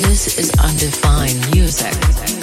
This is undefined music.